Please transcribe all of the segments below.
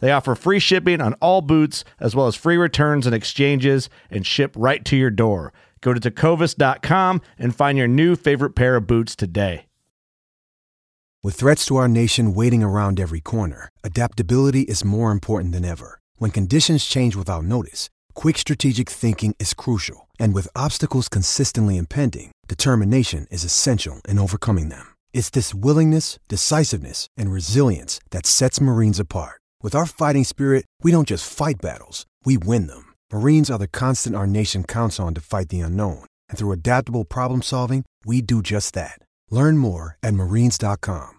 They offer free shipping on all boots, as well as free returns and exchanges, and ship right to your door. Go to tecovas.com and find your new favorite pair of boots today. With threats to our nation waiting around every corner, adaptability is more important than ever. When conditions change without notice, quick strategic thinking is crucial. And with obstacles consistently impending, determination is essential in overcoming them. It's this willingness, decisiveness, and resilience that sets Marines apart. With our fighting spirit, we don't just fight battles, we win them. Marines are the constant our nation counts on to fight the unknown. And through adaptable problem solving, we do just that. Learn more at marines.com.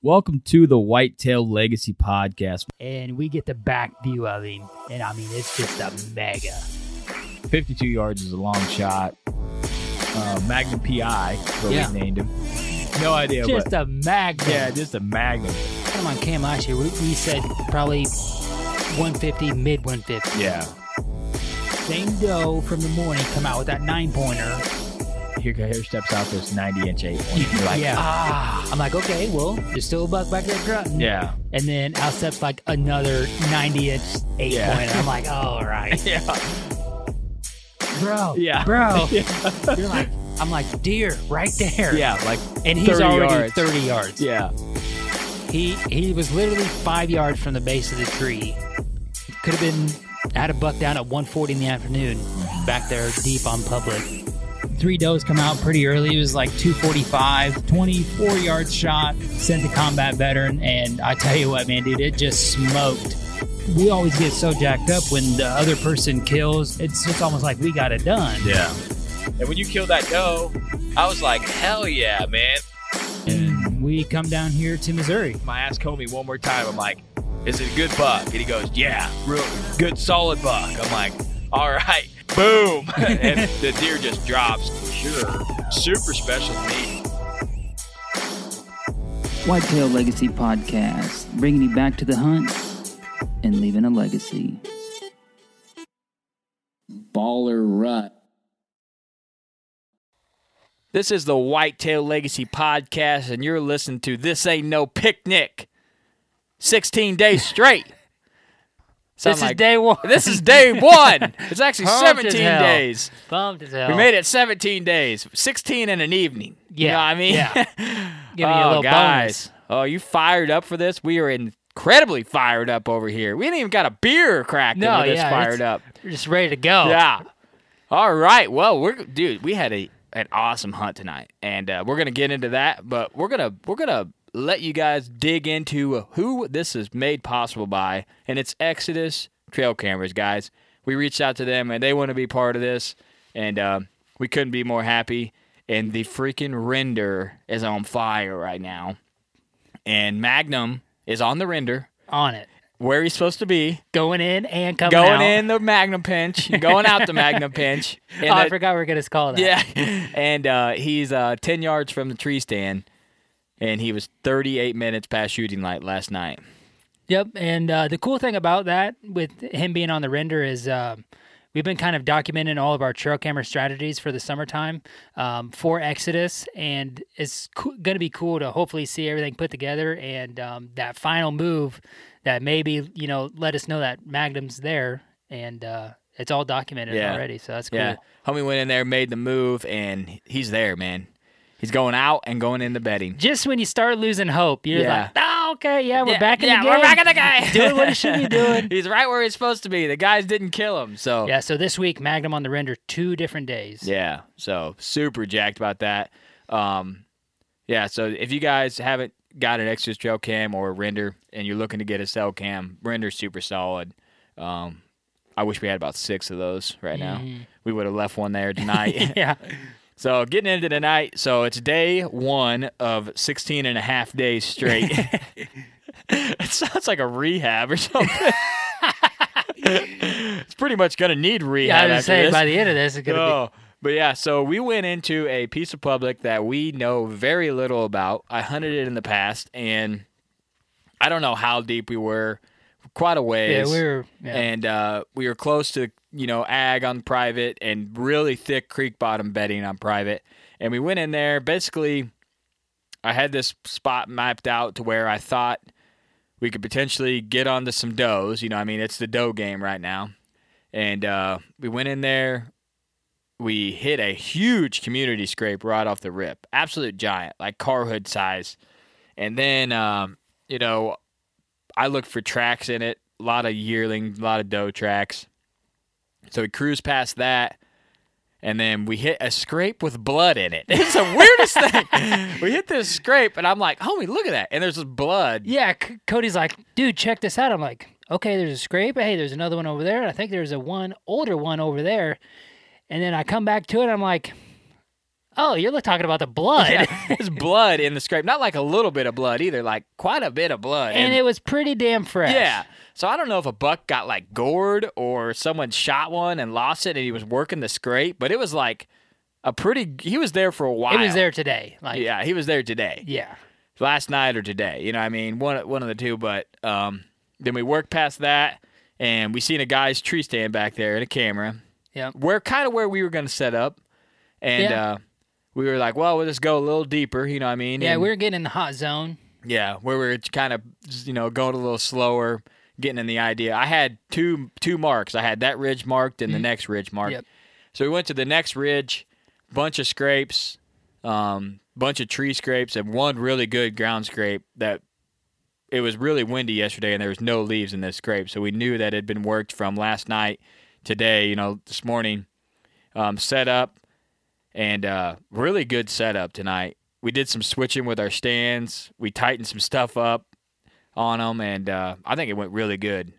Welcome to the Whitetail Legacy Podcast. and we get the back view of him, and I mean it's just a mega. 52 yards is a long shot. Uh, Magnum PI, is what Yeah. we named him. No idea. Just but, a magnum. yeah, just a Magnum. Come on, Cam last year we, we said probably 150, mid 150. Yeah. Same doe from the morning come out with that nine pointer. Here, here steps out this 90 inch eight one. You're like, yeah. ah. I'm like, okay, well, there's still a buck back there grunting. Yeah. And then out steps like another 90 inch eight Yeah. pointer. I'm like, oh all right, Yeah. bro, Yeah. bro. You're like, I'm like, deer right there. Yeah. Like, And he's 30 already yards. 30 yards. yeah. He he was literally five yards from the base of the tree. Could have been had a buck down at 1:40 in the afternoon, back there deep on public. three does come out pretty early. It was like 245, 24 yard shot, sent the combat veteran. And I tell you what, man, dude, it just smoked. We always get so jacked up when the other person kills. It's it's almost like we got it done. Yeah. And when you killed that doe, I was like, hell yeah, man. And we come down here to Missouri. I asked Comey one more time. I'm like, is it a good buck? And he goes, yeah, real good, solid buck. I'm like, all right, boom. and the deer just drops for sure. Super special meat. Whitetail Legacy Podcast, bringing you back to the hunt and leaving a legacy. Baller Rut. This is the Whitetail Legacy Podcast, and you're listening to This Ain't No Picnic. 16 days straight. This is like- day one. This is day one. It's actually Pumped 17 hell. days. Pumped as hell. We made it 17 days, 16 in an evening. You Yeah, know what I mean? yeah. Give me a oh, little guys. Oh, you fired up for this? We are incredibly fired up over here. We ain't even got a beer cracked No, this yeah, fired up. We're just ready to go. Yeah. All right. Well, we're dude. We had a an awesome hunt tonight, and uh, we're gonna get into that. But we're gonna we're gonna let you guys dig into who this is made possible by, and it's Exodus Trail Cameras, guys. We reached out to them, and they want to be part of this, and uh, we couldn't be more happy. And the freaking render is on fire right now, and Magnum is on the render On it. Where he's supposed to be. Going in and coming out. Going out. in the Magnum pinch, going out the Magnum pinch. Oh, and I the- forgot we were going to call that. yeah, and uh, he's uh, ten yards from the tree stand, and he was 38 minutes past shooting light last night. Yep. And uh, the cool thing about that, with him being on the render, is uh, we've been kind of documenting all of our trail camera strategies for the summertime um, for Exodus, and it's co- going to be cool to hopefully see everything put together and um, that final move that maybe you know let us know that Magnum's there and uh, it's all documented Yeah. already. So that's cool. Yeah. Homie went in there, made the move, and he's there, man. He's going out and going into the betting. Just when you start losing hope, you're Yeah. like, oh, okay, yeah, we're Yeah, back in yeah, the game. we're back in the game. doing what he should be doing. He's right where he's supposed to be. The guys didn't kill him, so Yeah, so this week, Magnum on the render, two different days. Yeah, so super jacked about that. Um, yeah, so if you guys haven't got an Exodus Trail Cam or a render and you're looking to get a cell cam, render's super solid. Um, I wish we had about six of those right now. We would have left one there tonight. yeah. So getting into tonight, so it's day one of 16 and a half days straight. it sounds like a rehab or something. it's pretty much going to need Yeah, rehab I was saying by the end of this, it's gonna Oh, but yeah, so we went into a piece of public that we know very little about. I hunted it in the past, and I don't know how deep we were. Quite a ways. Yeah, we were. Yeah. And uh, we were close to, you know, ag on private and really thick creek bottom bedding on private. And we went in there. Basically, I had this spot mapped out to where I thought we could potentially get onto some does. You know, I mean, it's the doe game right now. And uh, we went in there. We hit a huge community scrape right off the rip. Absolute giant, like car hood size. And then, um, you know, I looked for tracks in it. A lot of yearling, a lot of doe tracks. So we cruise past that. And then we hit a scrape with blood in it. It's the weirdest thing. We hit this scrape, and I'm like, homie, look at that. And there's this blood. yeah, C- Cody's like, dude, check this out. I'm like, okay, there's a scrape. Hey, there's another one over there. And I think there's a one older one over there. And then I come back to it. I'm like, oh, you're talking about the blood. Yeah, there's blood in the scrape. Not like a little bit of blood either, like quite a bit of blood. and it was pretty damn fresh. Yeah. So I don't know if a buck got like gored or someone shot one and lost it and he was working the scrape, but it was like a pretty he was there for a while. It was there today. Like, Yeah, he was there today. yeah. Last night or today. You know what I mean? One one of the two, but um then we worked past that and we seen a guy's tree stand back there and a camera. Yeah. Where kind of where we were gonna set up. And Yeah. uh we were like, well, we'll just go a little deeper, you know what I mean? Yeah, And- we were getting in the hot zone. yeah, where we were kind of you know going a little slower, getting in the idea. I had two two marks. I had that ridge marked and the next ridge marked. Yep. So we went to the next ridge, bunch of scrapes, um, bunch of tree scrapes, and one really good ground scrape that. It was really windy yesterday, and there was no leaves in this scrape, so we knew that it had been worked from last night, today, you know, this morning. Um, set up, and uh, really good setup tonight. We did some switching with our stands. We tightened some stuff up on them, and uh, I think it went really good.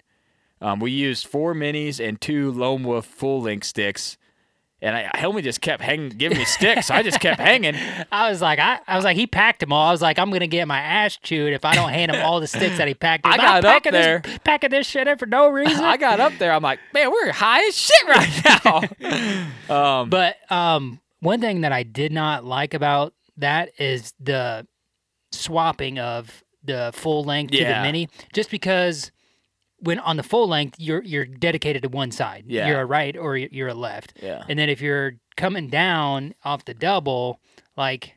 Um, we used four minis and two Lone Wolf full length sticks, and I, Helmy just kept hanging, giving me sticks. I just kept hanging. I was like, I, I was like, he packed them all. I was like, I'm gonna get my ass chewed if I don't hand him all the sticks that he packed. I got up packing there. this, packing this shit in for no reason. I got up there. I'm like, man, we're high as shit right now. um, But um, one thing that I did not like about that is the swapping of the full length to the mini, just because when on the full length you're you're dedicated to one side. Yeah. You're a right or you're a left. yeah, And then if you're coming down off the double, like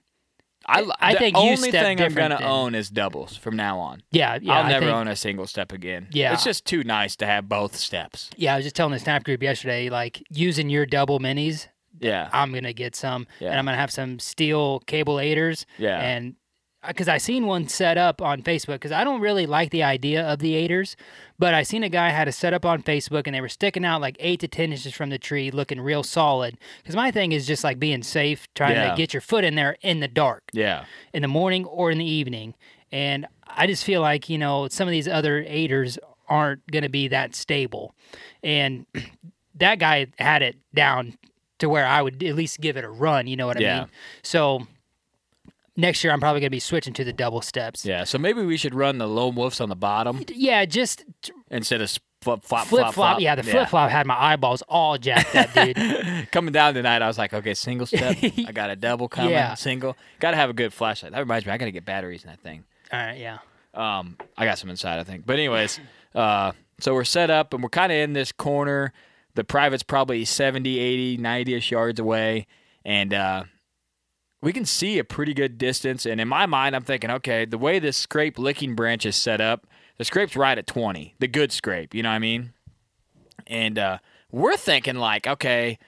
I, I the think you only step thing I'm gonna than- own is doubles from now on. yeah, yeah, I'll never think- own a single step again. Yeah. it's just too nice to have both steps. Yeah, I was just telling the snap group yesterday, like using your double minis, Yeah, I'm gonna get some, Yeah. and I'm gonna have some steel cable aiders, yeah, and uh, because I seen one set up on Facebook, because I don't really like the idea of the aiders, but I seen a guy had a set up on Facebook, and they were sticking out like eight to ten inches from the tree, looking real solid. Because my thing is just like being safe, trying Yeah. to get your foot in there in the dark, yeah. in the morning or in the evening, and I just feel like you know some of these other aiders aren't gonna be that stable, and that guy had it down to where I would at least give it a run. You know what I Yeah. mean? So next year I'm probably gonna be switching to the double steps. Yeah, so maybe we should run the lone wolves on the bottom Yeah, just instead of flip flop flip flop flop. Yeah, the flip flop had my eyeballs all jacked up, dude. Coming down tonight, I was like, okay, single step. I got a double coming. Yeah. Single. Got to have a good flashlight. That reminds me, I got to get batteries in that thing. all right, yeah. Um, I got some inside, I think. But anyways, uh, so we're set up and we're kind of in this corner. The private's probably 70, 80, 90ish yards away, and uh, we can see a pretty good distance. And in my mind, I'm thinking, okay, the way this scrape licking branch is set up, the scrape's right at 20, the good scrape. You know what I mean? And uh, we're thinking like, okay,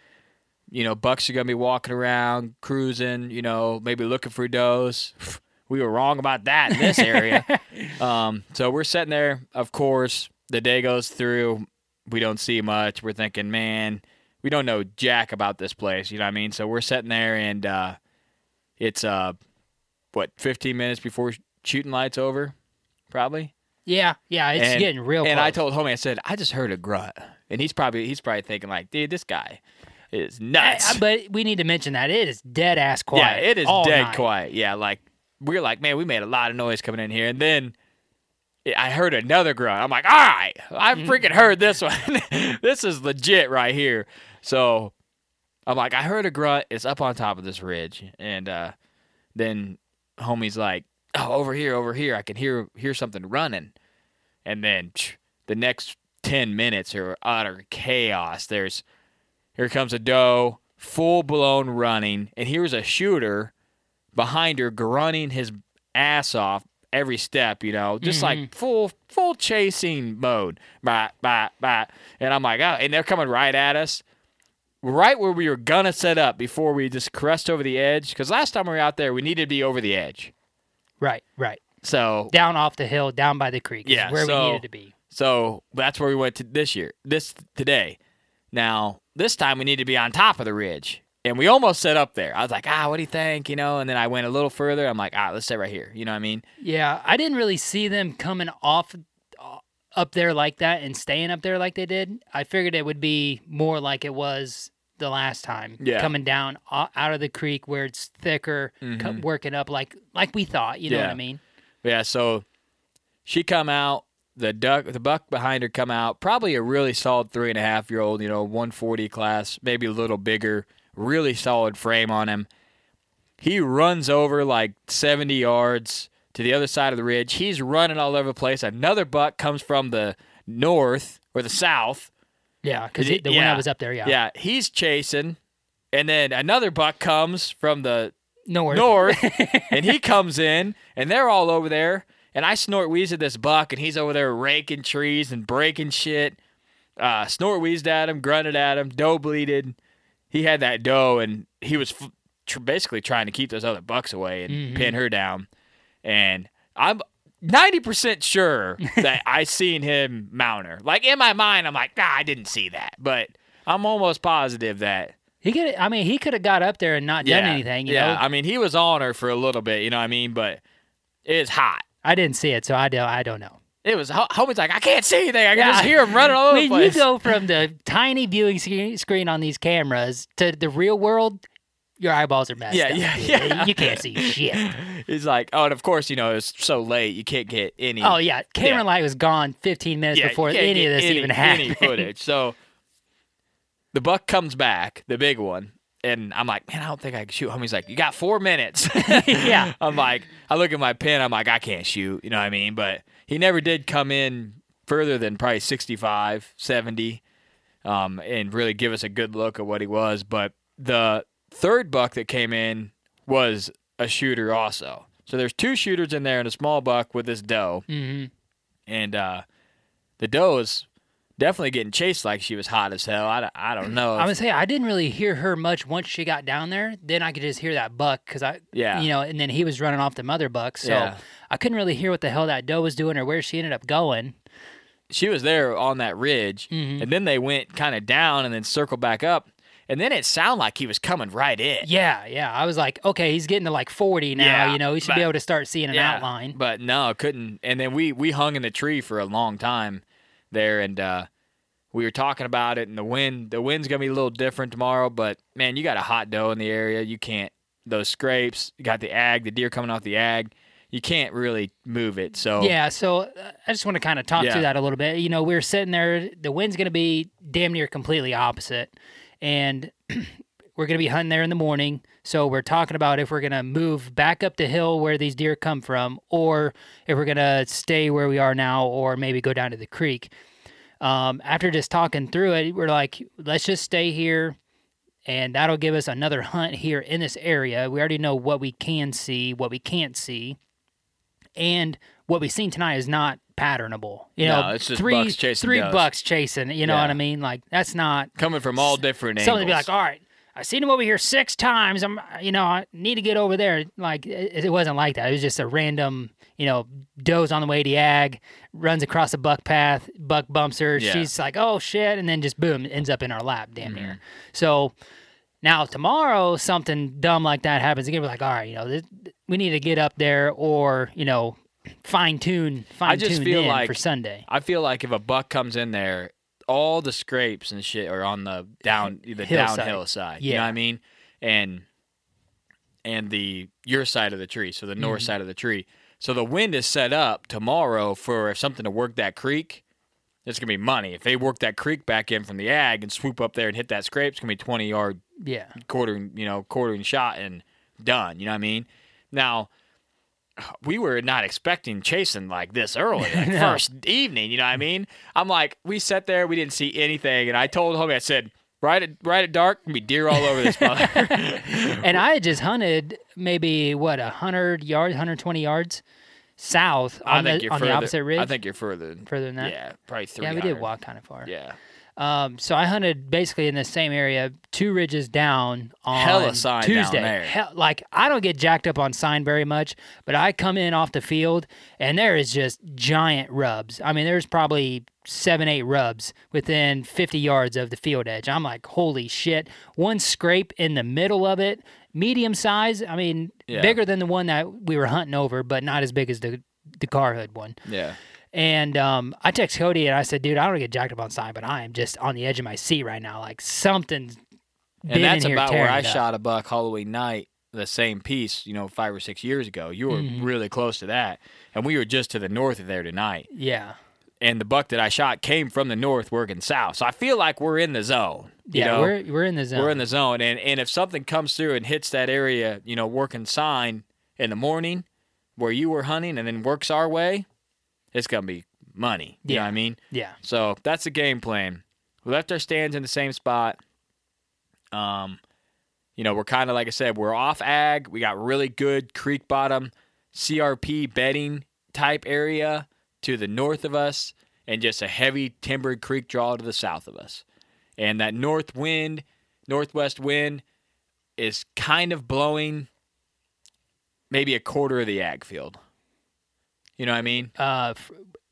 you know, bucks are gonna be walking around, cruising, you know, maybe looking for does. We were wrong about that in this area. um, so we're sitting there. Of course, the day goes through. We don't see much. We're thinking, man, we don't know jack about this place. You know what I mean? So we're sitting there, and uh, it's uh, what, 15 minutes before shooting lights over, probably. Yeah, yeah, it's And- getting real. And I told homie, I said, I just heard a grunt, and he's probably he's probably thinking like, dude, this guy is nuts. I- but we need to mention that it is dead ass quiet. Yeah, it is dead night. quiet. Yeah, like we are like, man, we made a lot of noise coming in here, and then I heard another grunt. I'm like, all right, I Mm-hmm. freaking heard this one. this is legit right here. So I'm like, I heard a grunt. It's up on top of this ridge, and uh, then homie's like, oh, over here, over here, I can hear hear something running, and then psh, the next ten minutes are utter chaos. There's here comes a doe, full blown running, and here's a shooter behind her grunting his ass off every step, you know, just like mm-hmm. full full chasing mode. Bah, bah, bah. And I'm like, oh, and they're coming right at us. Right where we were gonna set up before we just crest over the edge. Because last time we were out there, we needed to be over the edge. Right, right. So Down off the hill, down by the creek. Yeah, where so- we needed to be. So that's where we went to this year, this today. Now this time we need to be on top of the ridge, and we almost set up there. I was like, ah, what do you think? You know, and then I went a little further. I'm like, ah, let's sit right here. You know what I mean? Yeah, I didn't really see them coming off uh, up there like that and staying up there like they did. I figured it would be more like it was the last time, Yeah. coming down out of the creek where it's thicker, co- working up like like we thought. You know what Mm-hmm. I mean? Yeah. So she come out. The duck, the buck behind her come out. Probably a really solid three and a half year old. You know, 140 class, maybe a little bigger. Really solid frame on him. He runs over like 70 yards to the other side of the ridge. He's running all over the place. Another buck comes from the north or the south. Yeah, because the one yeah. that was up there, yeah, Yeah, he's chasing. And then another buck comes from the north, north, and he comes in, and they're all over there. And I snort wheezed at this buck, and he's over there raking trees and breaking shit. Uh, snort wheezed at him, grunted at him, doe bleeded. He had that doe, and he was f- tr- basically trying to keep those other bucks away and mm-hmm. pin her down. And I'm 90% sure that I seen him mount her. Like in my mind, I'm like, nah, I didn't see that. But I'm almost positive that He could. I mean, he could have got up there and not done anything. You yeah, know, I mean, he was on her for a little bit, you know what I mean? But it's hot. I didn't see it, so I don't. I don't know. It was, ho- homie's like, I can't see anything. I can just hear him running all over the when you go from the tiny viewing screen on these cameras to the real world, your eyeballs are messed Yeah, up. yeah, yeah. You can't see shit. He's like, oh, and of course, you know, it's so late, you can't get any. Oh yeah, camera Yeah. light was gone 15 minutes yeah, before any of this any, even happened. Any footage. So the buck comes back, the big one, and I'm like, man, I don't think I can shoot. Homie's like, you got four minutes. Yeah. I'm like, I look at my pin, I'm like, I can't shoot. You know what I mean? But he never did come in further than probably 65, 70, um, and really give us a good look at what he was. But the third buck that came in was a shooter also. So there's two shooters in there and a small buck with this doe. hmm And uh, the doe is definitely getting chased like she was hot as hell. I, don't- I don't know. I would say I didn't really hear her much once she got down there. Then I could just hear that buck because I, Yeah. you know, and then he was running off the mother buck, so Yeah. I couldn't really hear what the hell that doe was doing or where she ended up going. she was there on that ridge, Mm-hmm. and then they went kind of down and then circled back up. And then it sounded like he was coming right in. Yeah, yeah. I was like, okay, he's getting to like 40 now. Yeah, you know, he should be able to start seeing an Yeah, outline. But no, couldn't. And then we we hung in the tree for a long time there, and uh, we were talking about it. And the wind, the wind's gonna be a little different tomorrow. But man, you got a hot doe in the area. You can't those scrapes. You got the ag, the deer coming off the ag. You can't really move it. So Yeah, so uh, I just want to kind of talk Yeah. to that a little bit. You know, we were sitting there, the wind's going to be damn near completely opposite. And we're going to be hunting there in the morning. So we're talking about if we're going to move back up the hill where these deer come from, or if we're going to stay where we are now, or maybe go down to the creek. Um, after just talking through it, we're like, let's just stay here, and that'll give us another hunt here in this area. We already know what we can see, what we can't see, and what we've seen tonight is not patternable. You No, know, it's just three bucks chasing three does. bucks chasing. You know Yeah. what I mean? Like that's not Coming from all different angles. Somebody be like, all right, I seen him over here six times. I'm, you know, I need to get over there. Like it, it wasn't like that. It was just a random, you know, does on the way to ag, runs across a buck path, buck bumps her. Yeah. She's like, oh shit, and then just boom, ends up in our lap, damn Mm-hmm. near. So now tomorrow, something dumb like that happens again. We're like, all right, you know, this, we need to get up there or you know, fine tune, fine just tune feel like- for Sunday. I feel like if a buck comes in there, all the scrapes and shit are on the down the Hillside. downhill side. You know Yeah. what I mean? And and the your side of the tree, so the north Mm-hmm. side of the tree. So the wind is set up tomorrow for if something to work that creek. It's gonna be money. If they work that creek back in from the ag and swoop up there and hit that scrape, it's gonna be twenty yard Yeah, quartering, you know, quartering shot and done. You know what I mean? Now, we were not expecting chasing like this early, like No. first evening. You know what I mean? I'm like, we sat there, we didn't see anything, and I told homie, I said, right at right at dark, gonna be deer all over this mother. and I had just hunted maybe what a hundred yards, hundred twenty yards south I on, think the, you're on further. the opposite ridge. I think you're further. further than that. Yeah, probably three. yeah, we did walk kind of far. Yeah, Um, so I hunted basically in the same area, two ridges down on Hella sign down Tuesday. there. Hell, like I don't get jacked up on sign very much, but I come in off the field and there is just giant rubs. I mean, there's probably seven, eight rubs within 50 yards of the field edge. I'm like, holy shit! One scrape in the middle of it, medium size. I mean, Yeah. bigger than the one that we were hunting over, but not as big as the the car hood one. yeah. And um, I text Cody and I said, dude, I don't get jacked up on sign, but I am just on the edge of my seat right now. Like something's been And that's about where I shot a buck Halloween night, the same piece, you know, five or six years ago. You were Mm-hmm. really close to that, and we were just to the north of there tonight. Yeah. And the buck that I shot came from the north working south. So I feel like we're in the zone. you Yeah, know? we're we're in the zone. We're in the zone. And and if something comes through and hits that area, you know, working sign in the morning where you were hunting and then works our way, it's gonna be money. You know Yeah. what I mean? yeah. So that's the game plan. We left our stands in the same spot. Um, you know, we're kind of like I said, we're off ag. We got really good creek bottom CRP bedding type area to the north of us, and just a heavy timbered creek draw to the south of us. And that north wind, northwest wind, is kind of blowing maybe a quarter of the ag field. You know what I mean? Uh,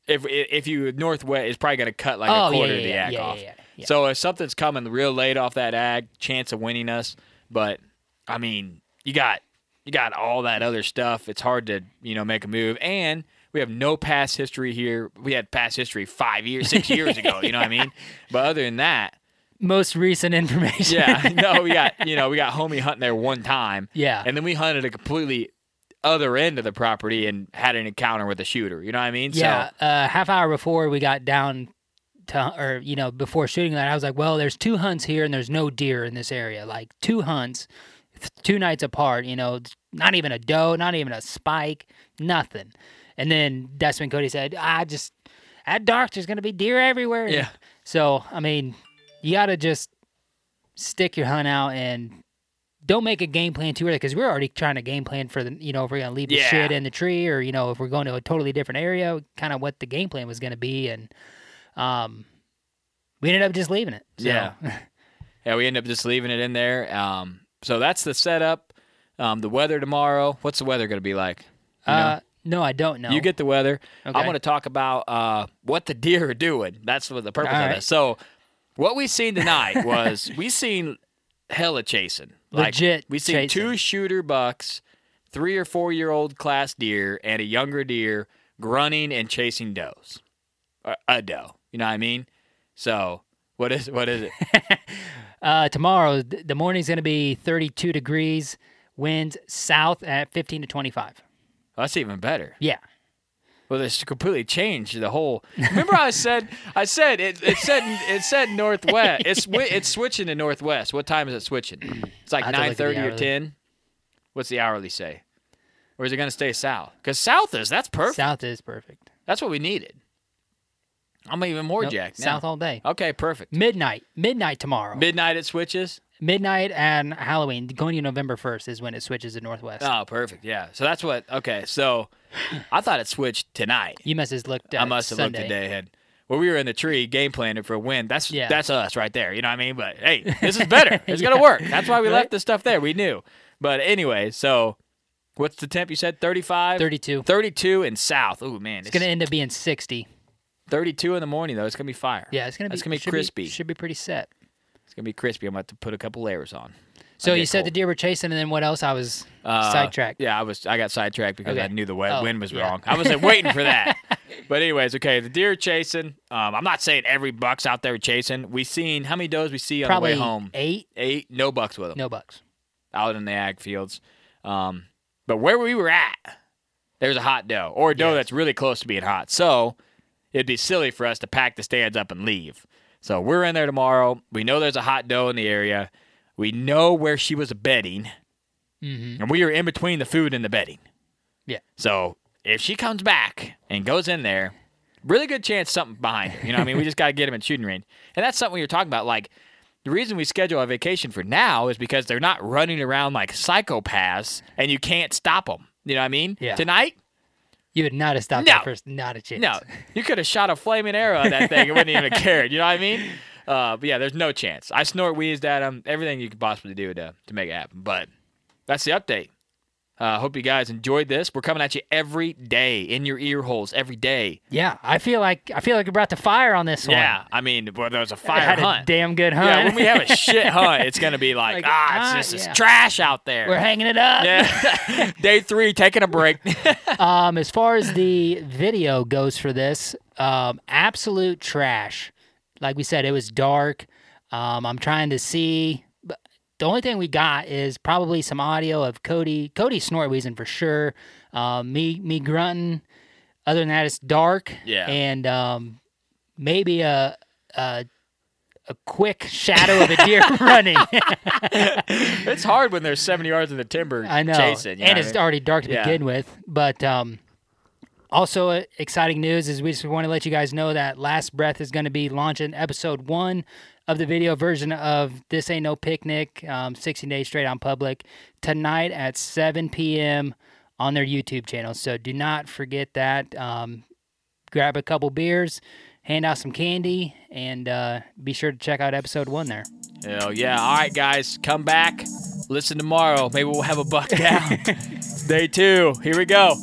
if if you northwest, is probably going to cut like oh a quarter yeah, of the yeah, ag yeah, off. yeah, yeah, yeah. So if something's coming real late off that ag, chance of winning us. But I mean, you got you got all that other stuff. It's hard to you know make a move, and we have no past history here. We had past history five years, six years ago. You know what I mean? But other than that, Most recent information. yeah, no, we got you know we got homie hunting there one time, Yeah. and then we hunted a completely other end of the property and had an encounter with a shooter. You know what I mean? Yeah, So, uh, half hour before we got down to, or you know, before shooting that, I was like, well, there's two hunts here and there's no deer in this area. Like two hunts, two nights apart. You know, not even a doe, not even a spike, nothing. And then that's when Cody said, I just at dark, there's gonna be deer everywhere. Yeah. So I mean, you gotta just stick your hunt out and. Don't make a game plan too early because we're already trying to game plan for the, you know, if we're gonna leave the Yeah. shit in the tree or you know if we're going to a totally different area, kind of what the game plan was going to be, and um, we ended up just leaving it. So, Yeah. Yeah, we end up just leaving it in there. Um, so that's the setup. Um, the weather tomorrow. What's the weather going to be like? You know? uh, no, I don't know. You get the weather. Okay. I'm going to talk about uh, what the deer are doing. That's what the purpose All of right. this. So, what we seen tonight was we seen hella chasing. Legit We seen chasing. two shooter bucks, three or four year old class deer, and a younger deer grunting and chasing does. A, a doe. You know what I mean? So, what is what is it? uh, tomorrow, th- the morning's going to be 32 degrees, winds south at 15 to 25. That's even better. Yeah. Well, this completely changed the whole. Remember, I said, I said it. It said it said northwest. It's it's switching to northwest. What time is it switching? It's like I have to look nine thirty or ten. What's the hourly say? Or is it going to stay south? Because south is that's perfect. South is perfect. That's what we needed. I'm even more Nope, jacked. now. South all day. Okay, perfect. Midnight. Midnight tomorrow. Midnight it switches. Midnight and Halloween. Going to November 1st is when it switches to Northwest. Oh, perfect. Yeah. So that's what. Okay. So I thought it switched tonight. you must have looked I must have Sunday. looked a day ahead. Well, we were in the tree game planning for a win. That's Yeah. that's us right there. You know what I mean? But hey, this is better. It's gonna work. That's why we Right? left the stuff there. We knew. But anyway, so what's the temp? You said 35? 32. 32 in South. Oh man, It's going to end up being 60. 32 in the morning though. It's gonna be fire. Yeah, it's going to be It's gonna be crispy. should be pretty set. It's gonna be crispy. I'm about to put a couple layers on. So you said cold. the deer were chasing, and then what else? I was Uh, sidetracked. Yeah, I was. I got sidetracked because I knew the wet Oh, wind was yeah. wrong. I was like, waiting for that. But anyways, okay, the deer chasing. Um, I'm not saying every buck's out there chasing. We seen how many does we see on Probably the way home? eight. Eight. No bucks with them. No bucks. Out in the ag fields. Um, but where we were at, there's a hot doe or a doe Yes. that's really close to being hot. So it'd be silly for us to pack the stands up and leave. So we're in there tomorrow. We know there's a hot doe in the area. We know where she was bedding, Mm-hmm. and we are in between the food and the bedding. Yeah. So if she comes back and goes in there, really good chance something behind her. You know, what I mean, we just got to get him in shooting range, and that's something we were talking about. Like the reason we schedule a vacation for now is because they're not running around like psychopaths, and you can't stop them. You know what I mean? Yeah. Tonight, You would not have stopped No. that first. Not a chance. no, you could have shot a flaming arrow at that thing It wouldn't even have cared. You know what I mean? Uh, but yeah, there's no chance. I snort wheezed at him. Everything you could possibly do to to make it happen. But that's the update. Uh, hope you guys enjoyed this. We're coming at you every day in your ear holes every day. Yeah, I feel like I feel like we brought the fire on this one. Yeah, I mean, well, there was a fire hunt. a damn good hunt. yeah, when we have a shit hunt, it's gonna be like, Like, ah, ah, it's just yeah. trash out there. we're hanging it up. yeah. Day three, taking a break. Um, as far as the video goes for this, um, absolute trash. Like we said, it was dark. Um, I'm trying to see. The only thing we got is probably some audio of Cody. Cody snort wheezing for sure. Um, me me grunting. Other than that, it's dark. Yeah. And um, maybe a a a quick shadow of a deer running. it's hard when there's 70 yards in the timber I know, chasing. and it's already dark to Yeah. begin with. But um, also uh, exciting news is we just want to let you guys know that Last Breath is going to be launching episode one of the video version of This Ain't No Picnic, um, 60 days straight on public tonight at 7 p.m. on their YouTube channel. So do not forget that. Um, grab a couple beers, hand out some candy, and uh, be sure to check out episode one there. Hell yeah. All right, guys, come back. Listen tomorrow. Maybe we'll have a buck down. Day two. Here we go.